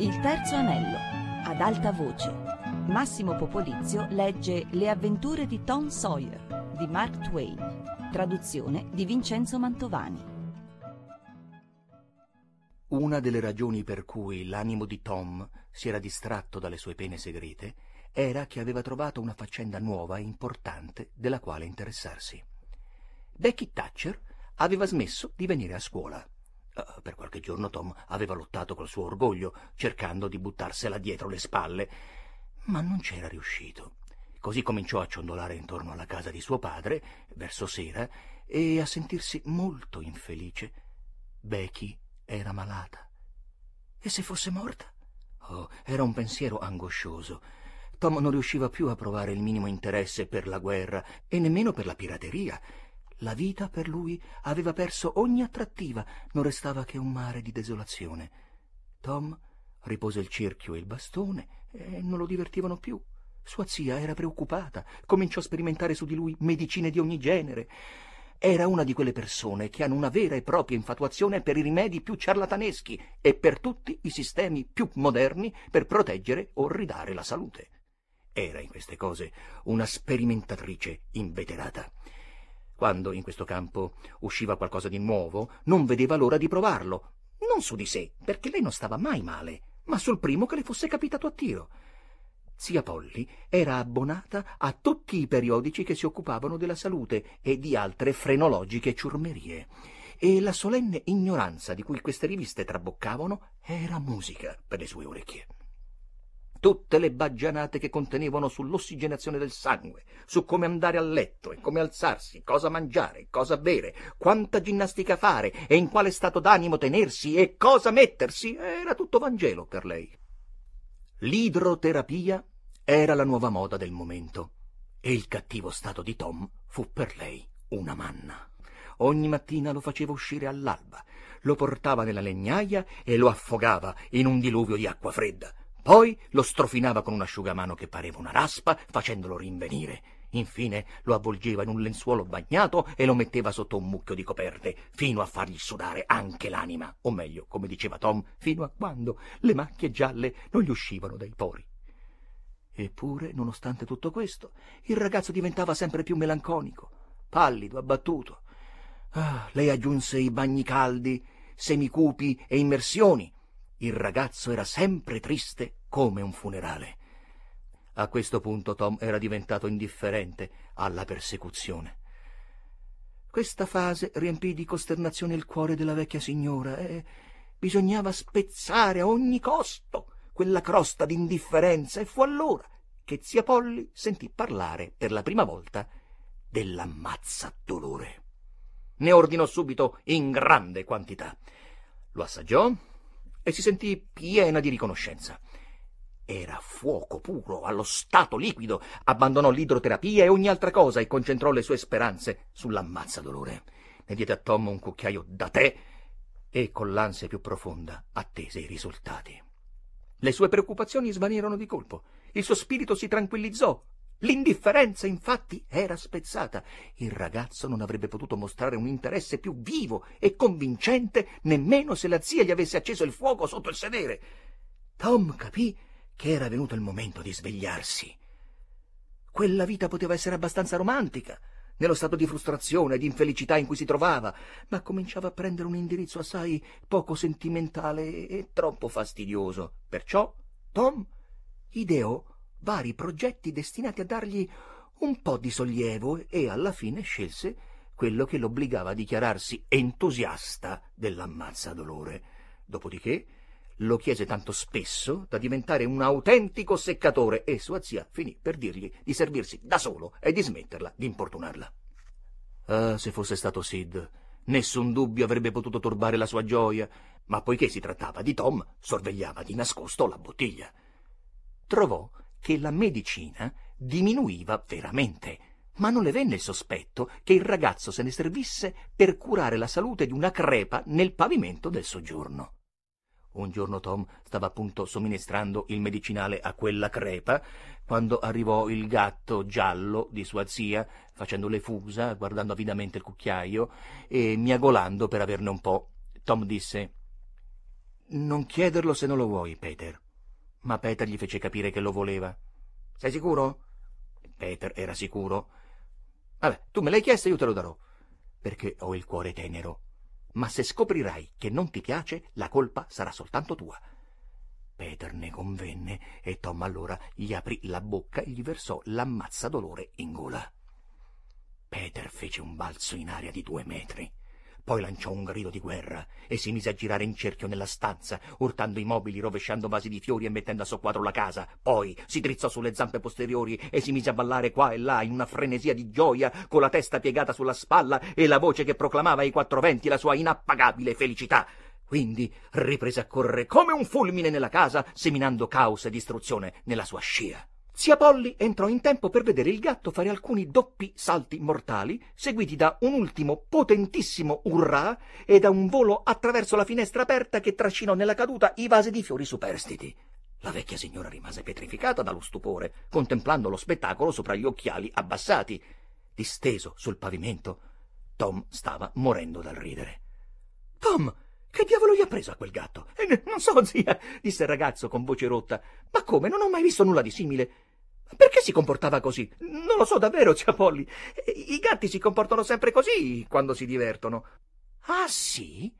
Il terzo anello, ad alta voce. Massimo Popolizio legge Le avventure di Tom Sawyer di Mark Twain, traduzione di Vincenzo Mantovani. Una delle ragioni per cui l'animo di Tom si era distratto dalle sue pene segrete era che aveva trovato una faccenda nuova e importante della quale interessarsi. Becky Thatcher aveva smesso di venire a scuola. Uh, per qualche giorno Tom aveva lottato col suo orgoglio, cercando di buttarsela dietro le spalle, ma non c'era riuscito. Così cominciò a ciondolare intorno alla casa di suo padre, verso sera, e a sentirsi molto infelice. Becky era malata. E se fosse morta? Oh, era un pensiero angoscioso. Tom non riusciva più a provare il minimo interesse per la guerra e nemmeno per la pirateria. La vita per lui aveva perso ogni attrattiva, non restava che un mare di desolazione. Tom ripose il cerchio e il bastone e non lo divertivano più. Sua zia era preoccupata, cominciò a sperimentare su di lui medicine di ogni genere. Era una di quelle persone che hanno una vera e propria infatuazione per i rimedi più ciarlataneschi e per tutti i sistemi più moderni per proteggere o ridare la salute. Era in queste cose una sperimentatrice inveterata. Quando in questo campo usciva qualcosa di nuovo, non vedeva l'ora di provarlo. Non su di sé, perché lei non stava mai male, ma sul primo che le fosse capitato a tiro. Zia Polly era abbonata a tutti i periodici che si occupavano della salute e di altre frenologiche ciurmerie, e la solenne ignoranza di cui queste riviste traboccavano era musica per le sue orecchie tutte le baggianate che contenevano sull'ossigenazione del sangue, su come andare a letto e come alzarsi, cosa mangiare, cosa bere, quanta ginnastica fare e in quale stato d'animo tenersi e cosa mettersi, era tutto Vangelo per lei. L'idroterapia era la nuova moda del momento e il cattivo stato di Tom fu per lei una manna. Ogni mattina lo faceva uscire all'alba, lo portava nella legnaia e lo affogava in un diluvio di acqua fredda poi lo strofinava con un asciugamano che pareva una raspa, facendolo rinvenire. Infine lo avvolgeva in un lenzuolo bagnato e lo metteva sotto un mucchio di coperte, fino a fargli sudare anche l'anima, o meglio, come diceva Tom, fino a quando le macchie gialle non gli uscivano dai pori. Eppure, nonostante tutto questo, il ragazzo diventava sempre più melanconico, pallido, abbattuto. Ah, lei aggiunse i bagni caldi, semicupi e immersioni. Il ragazzo era sempre triste come un funerale. A questo punto Tom era diventato indifferente alla persecuzione. Questa fase riempì di costernazione il cuore della vecchia signora e bisognava spezzare a ogni costo quella crosta d'indifferenza e fu allora che zia Polly sentì parlare per la prima volta dell'ammazza dolore. Ne ordinò subito in grande quantità. Lo assaggiò e si sentì piena di riconoscenza. Era fuoco puro, allo stato liquido. Abbandonò l'idroterapia e ogni altra cosa e concentrò le sue speranze sull'ammazza dolore. Ne diede a Tom un cucchiaio da tè e con l'ansia più profonda attese i risultati. Le sue preoccupazioni svanirono di colpo. Il suo spirito si tranquillizzò. L'indifferenza, infatti, era spezzata. Il ragazzo non avrebbe potuto mostrare un interesse più vivo e convincente nemmeno se la zia gli avesse acceso il fuoco sotto il sedere. Tom capì che era venuto il momento di svegliarsi. Quella vita poteva essere abbastanza romantica, nello stato di frustrazione e di infelicità in cui si trovava, ma cominciava a prendere un indirizzo assai poco sentimentale e troppo fastidioso. Perciò Tom ideò vari progetti destinati a dargli un po' di sollievo e alla fine scelse quello che l'obbligava a dichiararsi entusiasta dell'ammazza dolore. Dopodiché lo chiese tanto spesso da diventare un autentico seccatore e sua zia finì per dirgli di servirsi da solo e di smetterla di importunarla. Ah, se fosse stato Sid, nessun dubbio avrebbe potuto turbare la sua gioia, ma poiché si trattava di Tom, sorvegliava di nascosto la bottiglia. Trovò che la medicina diminuiva veramente, ma non le venne il sospetto che il ragazzo se ne servisse per curare la salute di una crepa nel pavimento del soggiorno. Un giorno Tom stava appunto somministrando il medicinale a quella crepa, quando arrivò il gatto giallo di sua zia, facendo le fusa, guardando avidamente il cucchiaio e miagolando per averne un po'. Tom disse Non chiederlo se non lo vuoi, Peter. Ma Peter gli fece capire che lo voleva. Sei sicuro? Peter era sicuro. Vabbè, tu me l'hai chiesto e io te lo darò. Perché ho il cuore tenero. Ma se scoprirai che non ti piace, la colpa sarà soltanto tua. Peter ne convenne e Tom allora gli aprì la bocca e gli versò l'ammazza dolore in gola. Peter fece un balzo in aria di due metri. Poi lanciò un grido di guerra e si mise a girare in cerchio nella stanza, urtando i mobili, rovesciando vasi di fiori e mettendo a soqquadro la casa. Poi si drizzò sulle zampe posteriori e si mise a ballare qua e là in una frenesia di gioia, con la testa piegata sulla spalla e la voce che proclamava ai quattro venti la sua inappagabile felicità. Quindi riprese a correre come un fulmine nella casa, seminando caos e distruzione nella sua scia. Zia Polly entrò in tempo per vedere il gatto fare alcuni doppi salti mortali, seguiti da un ultimo potentissimo urrà e da un volo attraverso la finestra aperta che trascinò nella caduta i vasi di fiori superstiti. La vecchia signora rimase petrificata dallo stupore, contemplando lo spettacolo sopra gli occhiali abbassati. Disteso sul pavimento, Tom stava morendo dal ridere. Tom! Che diavolo gli ha preso a quel gatto? Eh, non so, zia, disse il ragazzo con voce rotta. Ma come? Non ho mai visto nulla di simile. Perché si comportava così? Non lo so davvero, zia Polly. I gatti si comportano sempre così quando si divertono. Ah, sì?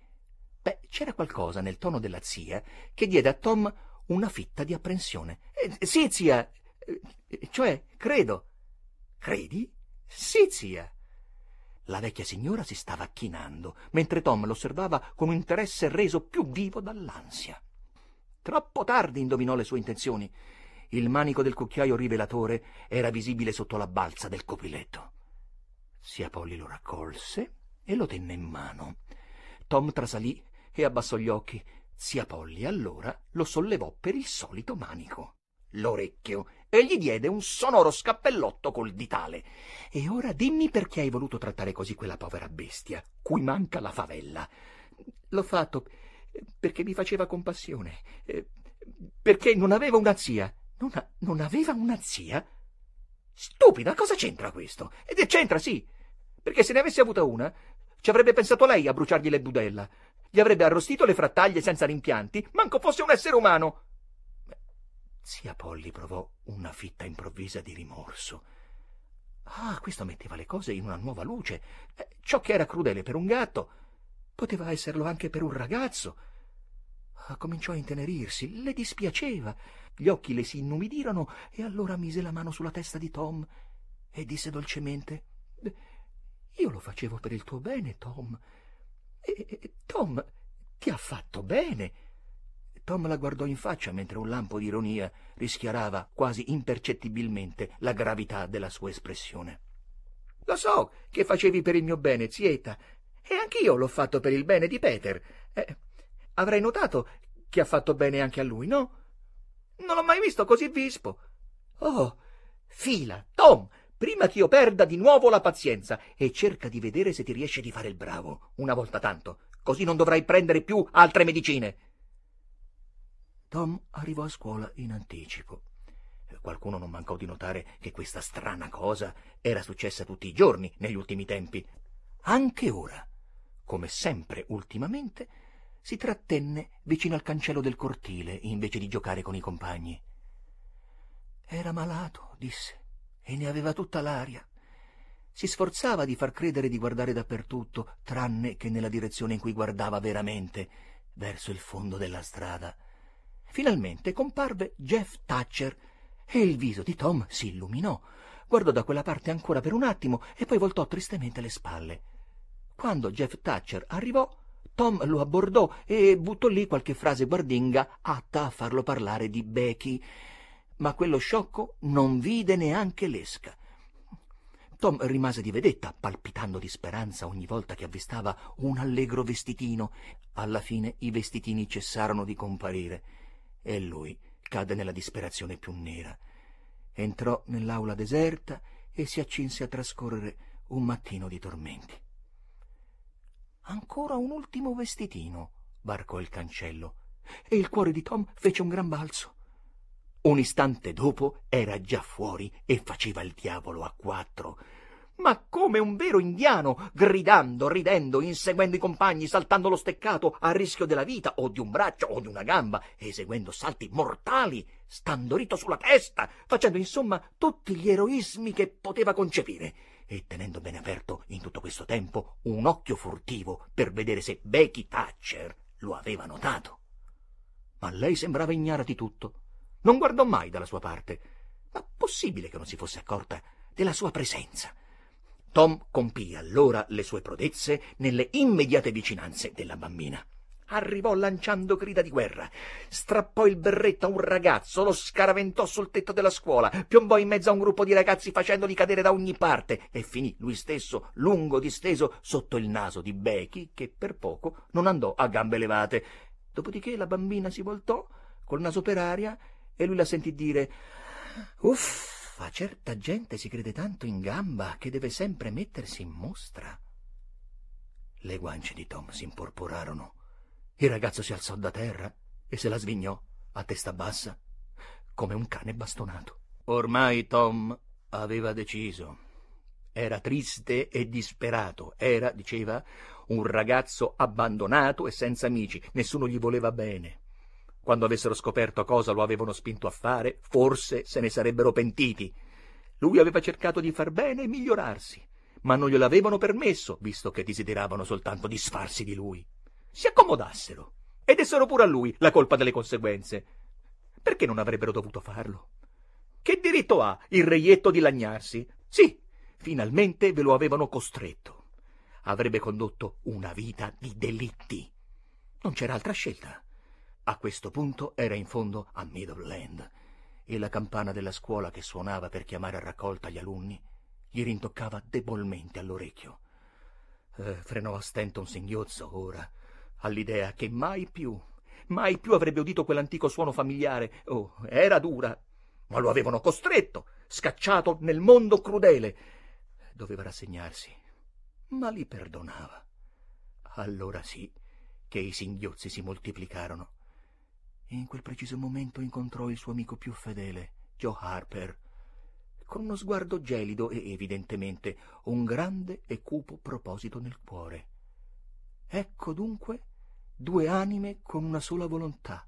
Beh, c'era qualcosa nel tono della zia che diede a Tom una fitta di apprensione. Eh, sì, zia. Eh, cioè, credo. Credi? Sì, zia. La vecchia signora si stava chinando, mentre Tom l'osservava con un interesse reso più vivo dall'ansia. Troppo tardi indovinò le sue intenzioni il manico del cucchiaio rivelatore era visibile sotto la balza del copriletto. Sia Polly lo raccolse e lo tenne in mano. Tom trasalì e abbassò gli occhi. Zia Polly allora lo sollevò per il solito manico, l'orecchio, e gli diede un sonoro scappellotto col ditale. E ora dimmi perché hai voluto trattare così quella povera bestia, cui manca la favella. L'ho fatto perché mi faceva compassione, eh, perché non aveva una zia non, ha, non aveva una zia? Stupida, cosa c'entra questo? Ed c'entra, sì, perché se ne avesse avuta una, ci avrebbe pensato lei a bruciargli le budella. Gli avrebbe arrostito le frattaglie senza rimpianti, manco fosse un essere umano. Zia Polly provò una fitta improvvisa di rimorso. Ah, questo metteva le cose in una nuova luce. Eh, ciò che era crudele per un gatto poteva esserlo anche per un ragazzo. Ah, cominciò a intenerirsi, le dispiaceva gli occhi le si inumidirono e allora mise la mano sulla testa di Tom e disse dolcemente Io lo facevo per il tuo bene, Tom. E, Tom ti ha fatto bene. Tom la guardò in faccia mentre un lampo di ironia rischiarava quasi impercettibilmente la gravità della sua espressione. Lo so che facevi per il mio bene, zietta, e anch'io l'ho fatto per il bene di Peter. Eh, avrai notato che ha fatto bene anche a lui, no? Non l'ho mai visto così vispo. Oh, fila, Tom, prima che io perda di nuovo la pazienza e cerca di vedere se ti riesce di fare il bravo, una volta tanto, così non dovrai prendere più altre medicine. Tom arrivò a scuola in anticipo. Qualcuno non mancò di notare che questa strana cosa era successa tutti i giorni negli ultimi tempi. Anche ora, come sempre ultimamente, si trattenne vicino al cancello del cortile invece di giocare con i compagni. Era malato, disse, e ne aveva tutta l'aria. Si sforzava di far credere di guardare dappertutto, tranne che nella direzione in cui guardava veramente, verso il fondo della strada. Finalmente comparve Jeff Thatcher e il viso di Tom si illuminò. Guardò da quella parte ancora per un attimo e poi voltò tristemente le spalle. Quando Jeff Thatcher arrivò, Tom lo abbordò e buttò lì qualche frase guardinga atta a farlo parlare di Becky, ma quello sciocco non vide neanche l'esca. Tom rimase di vedetta, palpitando di speranza ogni volta che avvistava un allegro vestitino. Alla fine i vestitini cessarono di comparire e lui cadde nella disperazione più nera. Entrò nell'aula deserta e si accinse a trascorrere un mattino di tormenti. Ancora un ultimo vestitino, varcò il cancello, e il cuore di Tom fece un gran balzo. Un istante dopo era già fuori e faceva il diavolo a quattro. ma come un vero indiano, gridando, ridendo, inseguendo i compagni, saltando lo steccato a rischio della vita o di un braccio o di una gamba, eseguendo salti mortali, stando rito sulla testa, facendo insomma tutti gli eroismi che poteva concepire e tenendo bene aperto in tutto questo tempo un occhio furtivo per vedere se Becky Thatcher lo aveva notato. Ma lei sembrava ignara di tutto. Non guardò mai dalla sua parte. Ma possibile che non si fosse accorta della sua presenza? Tom compì allora le sue prodezze nelle immediate vicinanze della bambina. Arrivò lanciando grida di guerra, strappò il berretto a un ragazzo, lo scaraventò sul tetto della scuola, piombò in mezzo a un gruppo di ragazzi facendoli cadere da ogni parte e finì lui stesso lungo disteso sotto il naso di Becky, che per poco non andò a gambe levate. Dopodiché la bambina si voltò col naso per aria e lui la sentì dire Uff, a certa gente si crede tanto in gamba che deve sempre mettersi in mostra. Le guance di Tom si imporporarono. Il ragazzo si alzò da terra e se la svignò a testa bassa, come un cane bastonato. Ormai Tom aveva deciso. Era triste e disperato. Era, diceva, un ragazzo abbandonato e senza amici. Nessuno gli voleva bene. Quando avessero scoperto cosa lo avevano spinto a fare, forse se ne sarebbero pentiti. Lui aveva cercato di far bene e migliorarsi, ma non gliel'avevano permesso, visto che desideravano soltanto disfarsi di lui. Si accomodassero e dessero pure a lui la colpa delle conseguenze. Perché non avrebbero dovuto farlo? Che diritto ha il reietto di lagnarsi? Sì, finalmente ve lo avevano costretto. Avrebbe condotto una vita di delitti. Non c'era altra scelta. A questo punto era in fondo a Middleland e la campana della scuola che suonava per chiamare a raccolta gli alunni gli rintoccava debolmente all'orecchio. Eh, frenò a stento un singhiozzo ora, all'idea che mai più, mai più avrebbe udito quell'antico suono familiare. Oh, era dura, ma lo avevano costretto, scacciato nel mondo crudele. Doveva rassegnarsi, ma li perdonava. Allora sì che i singhiozzi si moltiplicarono in quel preciso momento incontrò il suo amico più fedele, Joe Harper, con uno sguardo gelido e evidentemente un grande e cupo proposito nel cuore. Ecco dunque due anime con una sola volontà.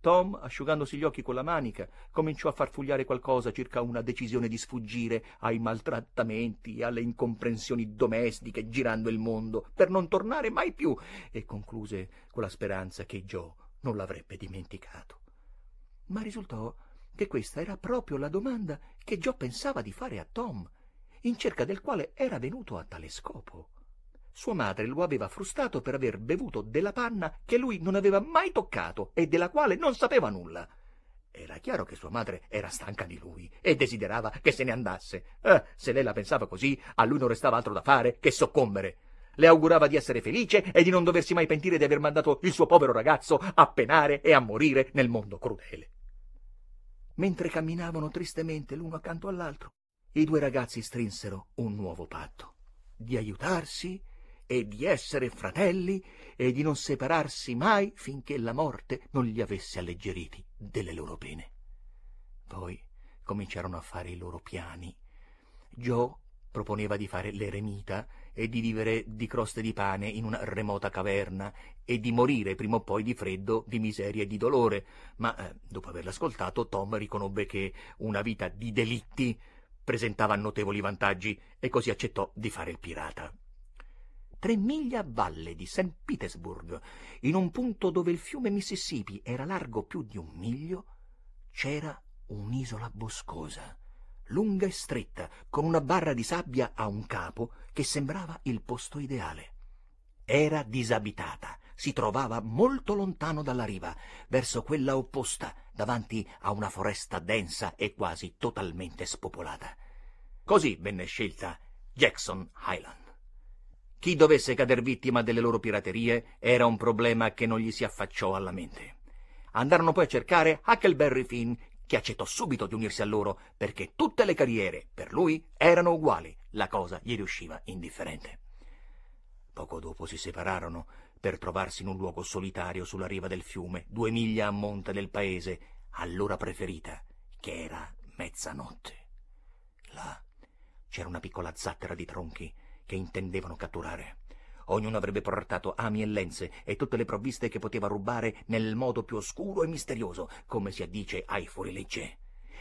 Tom, asciugandosi gli occhi con la manica, cominciò a farfugliare qualcosa circa una decisione di sfuggire ai maltrattamenti e alle incomprensioni domestiche girando il mondo per non tornare mai più e concluse con la speranza che Joe non l'avrebbe dimenticato. Ma risultò che questa era proprio la domanda che Joe pensava di fare a Tom, in cerca del quale era venuto a tale scopo. Sua madre lo aveva frustrato per aver bevuto della panna che lui non aveva mai toccato e della quale non sapeva nulla. Era chiaro che sua madre era stanca di lui e desiderava che se ne andasse. Eh, se lei la pensava così, a lui non restava altro da fare che soccombere. Le augurava di essere felice e di non doversi mai pentire di aver mandato il suo povero ragazzo a penare e a morire nel mondo crudele. Mentre camminavano tristemente l'uno accanto all'altro, i due ragazzi strinsero un nuovo patto di aiutarsi e di essere fratelli e di non separarsi mai finché la morte non li avesse alleggeriti delle loro pene. Poi cominciarono a fare i loro piani. Joe proponeva di fare l'eremita e di vivere di croste di pane in una remota caverna e di morire prima o poi di freddo, di miseria e di dolore, ma eh, dopo averlo ascoltato Tom riconobbe che una vita di delitti presentava notevoli vantaggi e così accettò di fare il pirata. Tre miglia a valle di St. Petersburg, in un punto dove il fiume Mississippi era largo più di un miglio, c'era un'isola boscosa lunga e stretta, con una barra di sabbia a un capo che sembrava il posto ideale. Era disabitata, si trovava molto lontano dalla riva, verso quella opposta, davanti a una foresta densa e quasi totalmente spopolata. Così venne scelta Jackson Highland. Chi dovesse cader vittima delle loro piraterie era un problema che non gli si affacciò alla mente. Andarono poi a cercare Huckleberry Finn, che accettò subito di unirsi a loro perché tutte le carriere per lui erano uguali, la cosa gli riusciva indifferente. Poco dopo si separarono per trovarsi in un luogo solitario sulla riva del fiume, due miglia a monte del paese, all'ora preferita, che era mezzanotte. Là c'era una piccola zattera di tronchi che intendevano catturare. Ognuno avrebbe portato ami e lenze e tutte le provviste che poteva rubare nel modo più oscuro e misterioso, come si addice ai fuorilegge.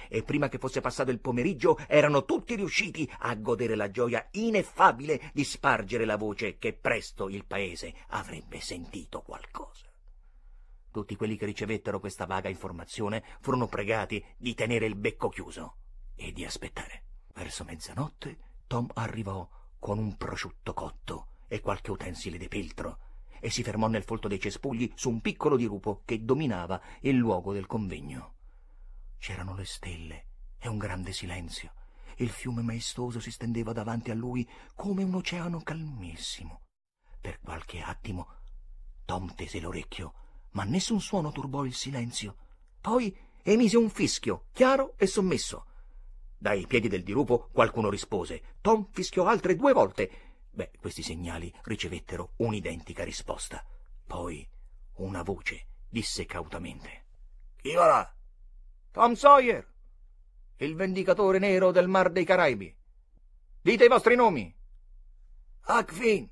E prima che fosse passato il pomeriggio erano tutti riusciti a godere la gioia ineffabile di spargere la voce che presto il paese avrebbe sentito qualcosa. Tutti quelli che ricevettero questa vaga informazione furono pregati di tenere il becco chiuso e di aspettare. Verso mezzanotte Tom arrivò con un prosciutto cotto e qualche utensile di peltro e si fermò nel folto dei cespugli su un piccolo dirupo che dominava il luogo del convegno. C'erano le stelle e un grande silenzio. Il fiume maestoso si stendeva davanti a lui come un oceano calmissimo. Per qualche attimo Tom tese l'orecchio, ma nessun suono turbò il silenzio. Poi emise un fischio, chiaro e sommesso. Dai piedi del dirupo qualcuno rispose. Tom fischiò altre due volte. Beh, questi segnali ricevettero un'identica risposta. Poi una voce disse cautamente. Chi va là? Tom Sawyer, il vendicatore nero del Mar dei Caraibi. Dite i vostri nomi. Huck Finn,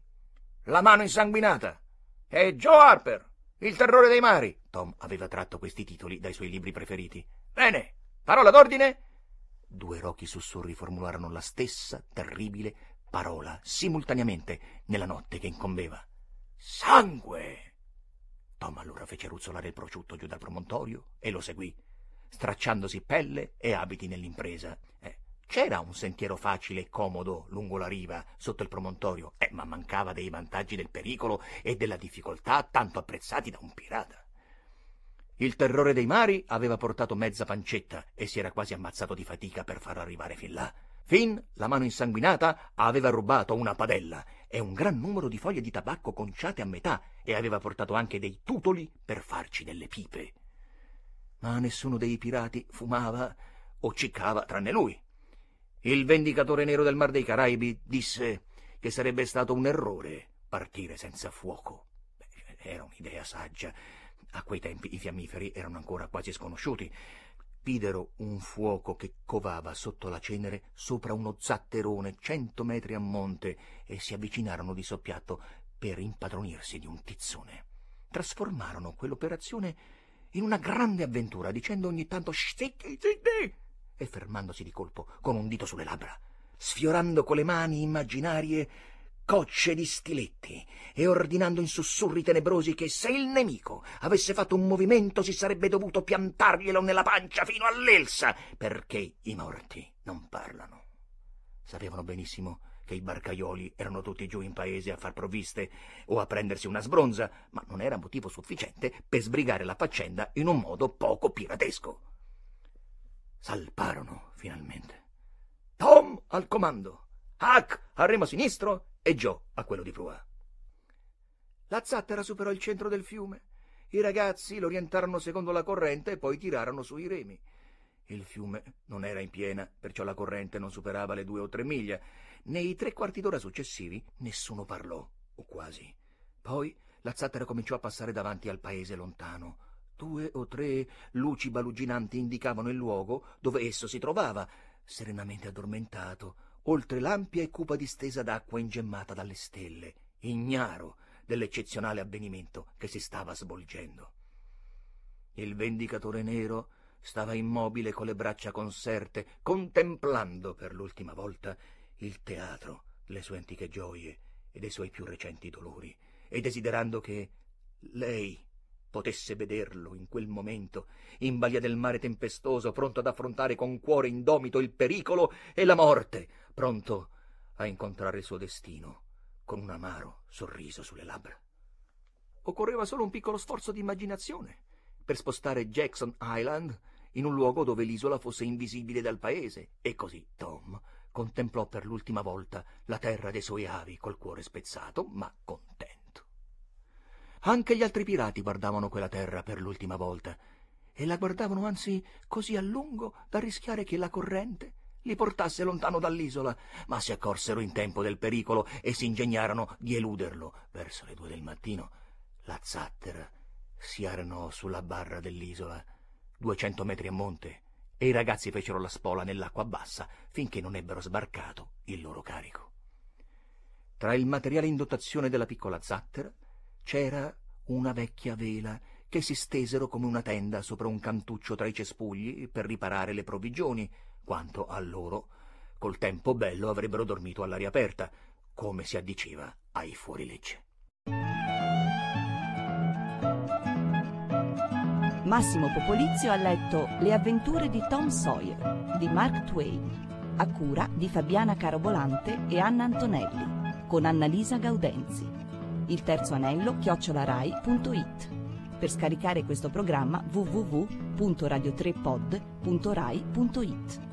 la mano insanguinata. E Joe Harper, il terrore dei mari. Tom aveva tratto questi titoli dai suoi libri preferiti. Bene, parola d'ordine? Due rochi sussurri formularono la stessa terribile parola simultaneamente nella notte che incombeva. Sangue! Tom allora fece ruzzolare il prosciutto giù dal promontorio e lo seguì, stracciandosi pelle e abiti nell'impresa. Eh, c'era un sentiero facile e comodo lungo la riva, sotto il promontorio, eh, ma mancava dei vantaggi del pericolo e della difficoltà tanto apprezzati da un pirata. Il terrore dei mari aveva portato mezza pancetta e si era quasi ammazzato di fatica per farlo arrivare fin là. Fin, la mano insanguinata, aveva rubato una padella e un gran numero di foglie di tabacco conciate a metà e aveva portato anche dei tutoli per farci delle pipe. Ma nessuno dei pirati fumava o ciccava tranne lui. Il vendicatore nero del Mar dei Caraibi disse che sarebbe stato un errore partire senza fuoco. Beh, era un'idea saggia a quei tempi i fiammiferi erano ancora quasi sconosciuti. Videro un fuoco che covava sotto la cenere sopra uno zatterone cento metri a monte e si avvicinarono di soppiatto per impadronirsi di un tizzone. Trasformarono quell'operazione in una grande avventura, dicendo ogni tanto stitti, stitti, e fermandosi di colpo con un dito sulle labbra, sfiorando con le mani immaginarie cocce di stiletti e ordinando in sussurri tenebrosi che se il nemico avesse fatto un movimento si sarebbe dovuto piantarglielo nella pancia fino all'elsa, perché i morti non parlano. Sapevano benissimo che i barcaioli erano tutti giù in paese a far provviste o a prendersi una sbronza, ma non era motivo sufficiente per sbrigare la faccenda in un modo poco piratesco. Salparono finalmente. Tom al comando, Huck al remo sinistro e Joe a quello di prua. La zattera superò il centro del fiume. I ragazzi l'orientarono secondo la corrente e poi tirarono sui remi. Il fiume non era in piena, perciò la corrente non superava le due o tre miglia. Nei tre quarti d'ora successivi nessuno parlò, o quasi. Poi la zattera cominciò a passare davanti al paese lontano. Due o tre luci baluginanti indicavano il luogo dove esso si trovava, serenamente addormentato, oltre l'ampia e cupa distesa d'acqua ingemmata dalle stelle, ignaro dell'eccezionale avvenimento che si stava svolgendo. Il vendicatore nero stava immobile con le braccia conserte, contemplando per l'ultima volta il teatro delle sue antiche gioie e dei suoi più recenti dolori, e desiderando che lei potesse vederlo in quel momento, in balia del mare tempestoso, pronto ad affrontare con cuore indomito il pericolo e la morte, pronto a incontrare il suo destino con un amaro sorriso sulle labbra. Occorreva solo un piccolo sforzo di immaginazione per spostare Jackson Island in un luogo dove l'isola fosse invisibile dal paese, e così Tom contemplò per l'ultima volta la terra dei suoi avi col cuore spezzato, ma contento. Anche gli altri pirati guardavano quella terra per l'ultima volta, e la guardavano anzi così a lungo da rischiare che la corrente li portasse lontano dall'isola, ma si accorsero in tempo del pericolo e si ingegnarono di eluderlo. Verso le due del mattino la zattera si arenò sulla barra dell'isola, duecento metri a monte, e i ragazzi fecero la spola nell'acqua bassa finché non ebbero sbarcato il loro carico. Tra il materiale in dotazione della piccola zattera c'era una vecchia vela che si stesero come una tenda sopra un cantuccio tra i cespugli per riparare le provvigioni, quanto a loro, col tempo bello avrebbero dormito all'aria aperta, come si addiceva ai fuorilegge. Massimo Popolizio ha letto Le avventure di Tom Sawyer di Mark Twain, a cura di Fabiana Carobolante e Anna Antonelli, con Annalisa Gaudenzi. Il terzo anello chiocciolarai.it. Per scaricare questo programma www.radio3pod.rai.it.